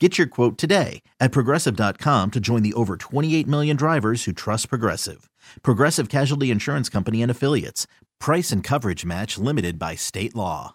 Get your quote today at progressive.com to join the over 28 million drivers who trust Progressive. Progressive Casualty Insurance Company and Affiliates. Price and coverage match limited by state law.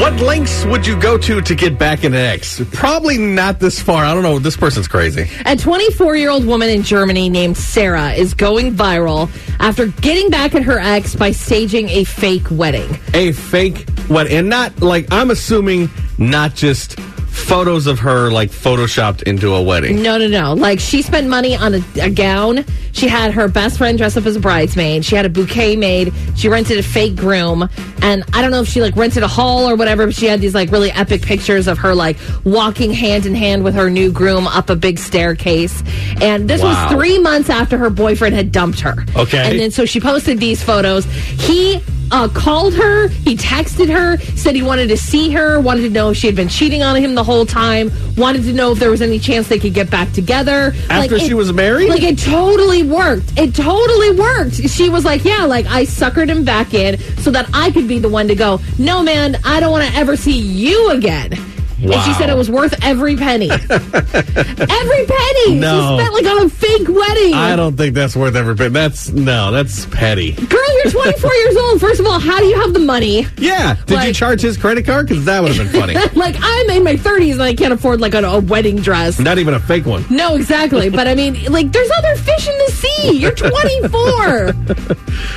What lengths would you go to to get back an ex? Probably not this far. I don't know. This person's crazy. A 24 year old woman in Germany named Sarah is going viral after getting back at her ex by staging a fake wedding. A fake wedding. And not like, I'm assuming not just photos of her like photoshopped into a wedding. No, no, no. Like she spent money on a, a, gown. She had her best friend dress up as a bridesmaid. She had a bouquet made. She rented a fake groom. And I don't know if she like rented a hall or whatever, but she had these like really epic pictures of her like walking hand in hand with her new groom up a big staircase. And this wow. was three months after her boyfriend had dumped her. Okay. And then so she posted these photos. He uh, called her. He texted her, said he wanted to see her, wanted to know if she had been cheating on him the whole time, wanted to know if there was any chance they could get back together. After like, she was married? Like it totally worked. It totally worked. She was like, yeah, like I suckered him back in so that I could be the one to go, no, man, I don't want to ever see you again. Wow. And she said it was worth every penny. every penny. No. She spent like on a fake wedding. I don't think that's worth every penny. That's no, that's petty. Girl, you're 24 years old. First of all, how do you have the money? Yeah. Did like, you charge his credit card? Because that would have been funny. like I'm in my 30s and I can't afford like a, a wedding dress. Not even a fake one. No, exactly. but I mean, like there's other fish in the sea. You're 24.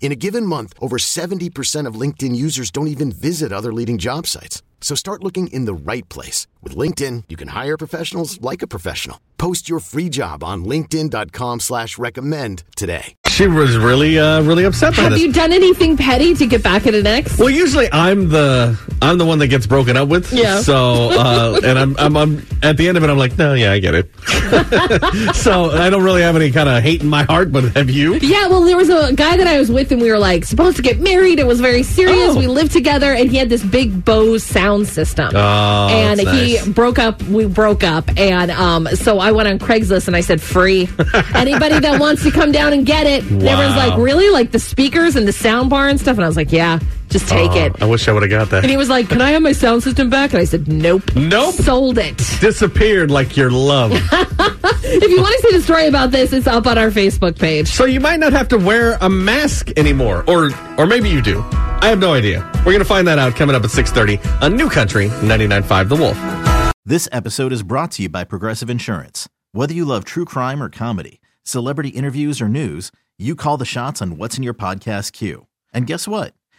In a given month, over 70% of LinkedIn users don't even visit other leading job sites. So start looking in the right place. With LinkedIn, you can hire professionals like a professional. Post your free job on linkedin.com slash recommend today. She was really, uh, really upset Have this. Have you done anything petty to get back at an ex? Well, usually I'm the I'm the one that gets broken up with. Yeah. So, uh, and I'm, I'm, I'm at the end of it, I'm like, no, yeah, I get it. so I don't really have any kind of hate in my heart, but have you? Yeah. Well, there was a guy that I was with, and we were like supposed to get married. It was very serious. Oh. We lived together, and he had this big Bose sound system. Oh, and he broke up. We broke up, and um, so I went on Craigslist and I said, free. Anybody that wants to come down and get it. Wow. everyone's like, really? Like the speakers and the sound bar and stuff? And I was like, yeah. Just take Uh, it. I wish I would have got that. And he was like, Can I have my sound system back? And I said, Nope. Nope. Sold it. Disappeared like your love. If you want to see the story about this, it's up on our Facebook page. so you might not have to wear a mask anymore, or or maybe you do. I have no idea. We're gonna find that out coming up at six thirty on New Country 99.5 The Wolf. This episode is brought to you by Progressive Insurance. Whether you love true crime or comedy, celebrity interviews or news, you call the shots on what's in your podcast queue. And guess what?